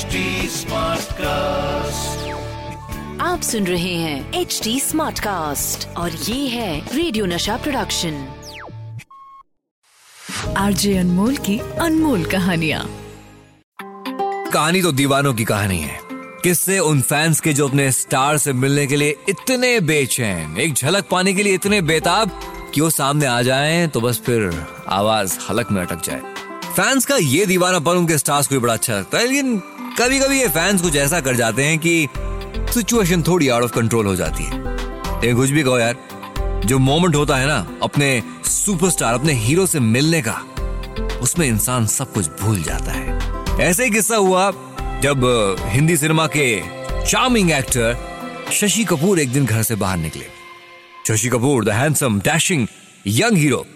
HD Smartcast. आप सुन रहे हैं एच डी स्मार्ट कास्ट और ये है रेडियो नशा प्रोडक्शन आरजे अनमोल की अनमोल कहानिया। कहानी तो दीवानों की कहानी है। किससे उन फैंस के जो अपने स्टार से मिलने के लिए इतने बेचैन एक झलक पाने के लिए इतने बेताब कि वो सामने आ जाएँ तो बस फिर आवाज़ हलक में अटक जाए। फैंस का ये दीवानापन उनके स्टार्स को भी बड़ा अच्छा लगता है लेकिन कभी कभी ये फैंस कुछ ऐसा कर जाते हैं कि सिचुएशन थोड़ी आउट ऑफ़ कंट्रोल हो जाती है। लेकिन कुछ भी कहो यार, जो मोमेंट होता है ना, अपने सुपरस्टार अपने हीरो से मिलने का, उसमें इंसान सब कुछ भूल जाता है। ऐसे ही किस्सा हुआ जब हिंदी सिनेमा के चार्मिंग एक्टर शशि कपूर एक दिन घर से बाहर निकले। Shashi Kapoor the handsome dashing young hero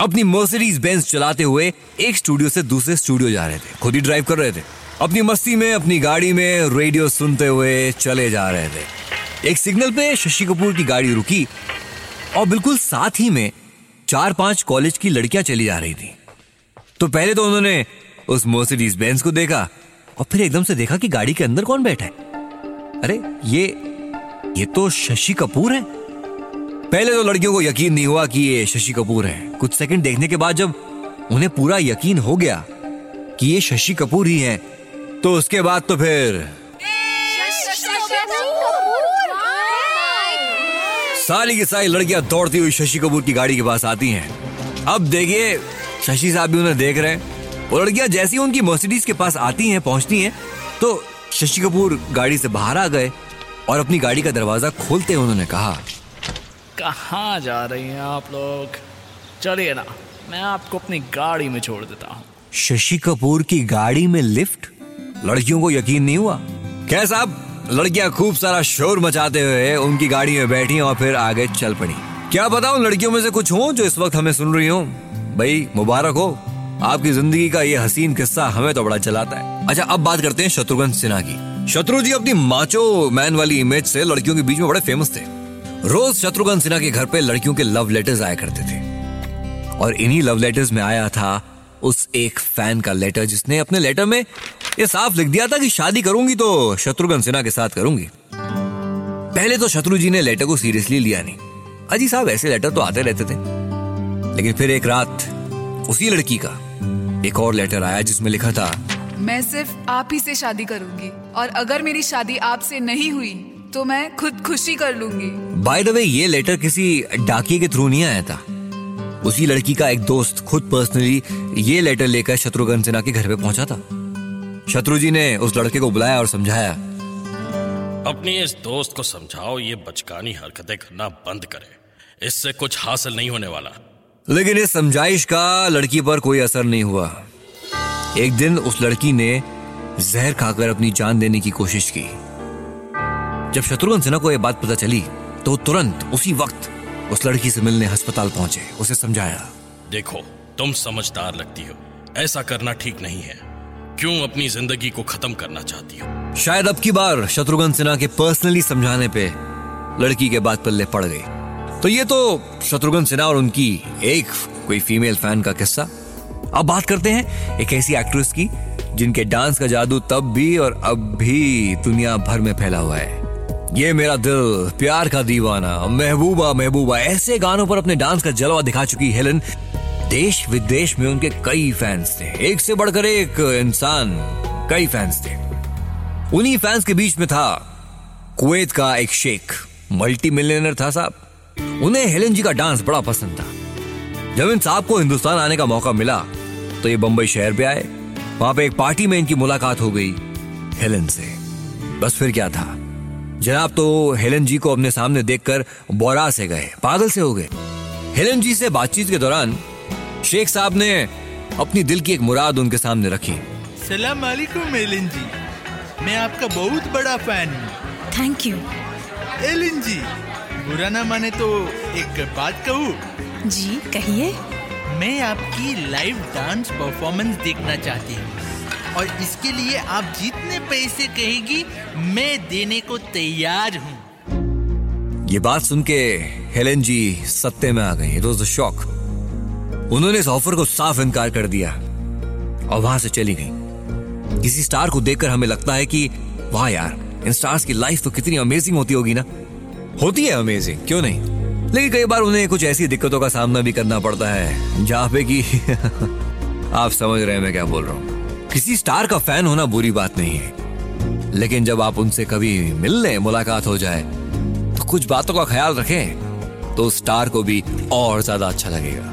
अपनी मर्सिडीज बेंच चलाते हुए एक स्टूडियो से दूसरे स्टूडियो जा रहे थे। खुद ही ड्राइव कर रहे थे। अपनी मस्ती में, अपनी गाड़ी में रेडियो सुनते हुए चले जा रहे थे। एक सिग्नल पे शशि कपूर की गाड़ी रुकी और बिल्कुल साथ ही में चार पाँच कॉलेज की लड़कियाँ चली जा रही थी। तो पहले तो उन्होंने उस मर्सिडीज बेंच को देखा और फिर एकदम से देखा कि गाड़ी के अंदर कौन बैठा है। अरे, ये ये तो शशि कपूर है। पहले तो लड़कियों को यकीन नहीं हुआ कि ये शशि कपूर है। कुछ सेकंड देखने के बाद जब उन्हें पूरा यकीन हो गया कि ये शशि कपूर ही है तो उसके बाद तो फिर सारी की सारी लड़कियाँ दौड़ती हुई शशि कपूर की गाड़ी के पास आती हैं। अब देखिए शशि साहब भी उन्हें देख रहे हैं। वो लड़कियाँ जैसी ही उनकी मर्सिडीज के पास आती हैं पहुँचती हैं। तो शशि कपूर गाड़ी से बाहर आ गए और अपनी गाड़ी का दरवाज़ा खोलते हुए उन्होंने कहा कहाँ जा रही हैं आप लोग? चलिए ना मैं आपको अपनी गाड़ी में छोड़ देता हूँ। शशि कपूर की गाड़ी में लिफ्ट? लड़कियों को यकीन नहीं हुआ? क्या साहब, लड़कियाँ खूब सारा शोर मचाते हुए उनकी गाड़ी में बैठी और फिर आगे चल पड़ी। क्या उन लड़कियों में से कुछ हो जो इस वक्त हमें सुन रही हो? भाई, मुबारक हो। आपकी ज़िंदगी का ये हसीन किस्सा हमें तो बड़ा चलाता है। अच्छा अब बात करते हैं शत्रुघ्न सिन्हा की। शत्रु जी अपनी माचो मैन वाली इमेज से लड़कियों के बीच में बड़े फ़ेमस थे। रोज शत्रुघ्न सिन्हा के घर पे लड़कियों के लव लेटर्स आया करते थे। और इन्हीं लव लेटर्स में आया था उस एक फ़ैन का लेटर जिसने अपने लेटर में ये साफ़ लिख दिया था कि शादी करूँगी तो शत्रुघ्न सिन्हा के साथ करूँगी। पहले तो शत्रु जी ने लेटर को सीरियसली लिया नहीं। अजी साहब ऐसे लेटर तो आते रहते थे। लेकिन फिर एक रात उसी लड़की का एक और लेटर आया जिसमें लिखा था मैं सिर्फ़ आप ही से शादी करूँगी और अगर मेरी शादी आपसे नहीं हुई तो मैं खुद खुशी कर लूँगी। बाय द वे ये लेटर किसी डाकिए के थ्रू नहीं आया था। उसी लड़की का एक दोस्त खुद पर्सनली ये लेटर लेकर शत्रुघ्न सिन्हा के घर पे पहुँचा था। शत्रु जी ने उस लड़के को बुलाया और समझाया। अपनी इस दोस्त को समझाओ ये बचकानी हरकतें करना बंद करे। इससे कुछ हासिल नहीं होने वाला। लेकिन इस समझाइश का लड़की पर कोई असर नहीं हुआ। एक दिन उस लड़की ने जहर खाकर अपनी जान देने की कोशिश की। जब शत्रुघ्न सिन्हा को यह बात पता चली तो तुरंत उसी वक्त उस लड़की से मिलने अस्पताल पहुँचे। उसे समझाया। देखो तुम समझदार लगती हो। ऐसा करना ठीक नहीं है। क्यों अपनी ज़िंदगी को खत्म करना चाहती हो? शायद अब की बार शत्रुघ्न सिन्हा के पर्सनली समझाने पे लड़की के बात पल्ले पड़ गई तो ये तो शत्रुघ्न सिन्हा और उनकी एक कोई फीमेल फ़ैन का किस्सा। अब बात करते हैं एक ऐसी एक्ट्रेस की, जिनके डांस का जादू तब भी और अब भी दुनिया भर में फैला हुआ है। ये मेरा दिल, प्यार का दीवाना, महबूबा महबूबा, ऐसे गानों पर अपने डांस का जलवा दिखा चुकी हेलन। देश विदेश में उनके कई फैंस थे। एक से बढ़कर एक इंसान कई फैंस थे। उन्हीं फैंस के बीच में था कुवैत का एक शेख। मल्टी मिलियनर था साहब। उन्हें हेलन जी का डांस बड़ा पसंद था। जब इन साहब को हिंदुस्तान आने का मौका मिला तो ये बंबई शहर पे आए। वहाँ पे एक पार्टी में इनकी मुलाकात हो गई हेलन से। बस फिर क्या था? जनाब तो हेलन जी को अपने सामने देखकर बोरा से गए, पागल से हो गए। हेलन जी से बातचीत के दौरान शेख साहब ने अपनी दिल की एक मुराद उनके सामने रखी। सलाम वालेकुम एलिन जी। मैं आपका बहुत बड़ा फ़ैन हूँ। थैंक यू एलिन जी बुरा ना माने तो एक बात कहूँ? जी कहिए। मैं आपकी लाइव डांस परफॉर्मेंस देखना चाहती हूँ। और इसके लिए आप जितने पैसे कहेगी मैं देने को तैयार हूँ। ये बात सुन के हेलन जी सत्ते में आ गई इट वॉज़ द शॉक उन्होंने इस ऑफ़र को साफ़ इनकार कर दिया और वहाँ से चली गई। किसी स्टार को देखकर हमें लगता है कि, वाह यार, इन स्टार्स की लाइफ तो कितनी अमेजिंग होती होगी ना? होती है अमेजिंग क्यों नहीं? लेकिन कई बार उन्हें कुछ ऐसी दिक्कतों का सामना भी करना पड़ता है, जहाँ पे कि आप समझ रहे हैं मैं क्या बोल रहा हूँ। किसी स्टार का फ़ैन होना बुरी बात नहीं है। लेकिन जब आप उनसे कभी मिलने मुलाकात हो जाए तो कुछ बातों का ख्याल रखें तो स्टार को भी और ज़्यादा अच्छा लगेगा।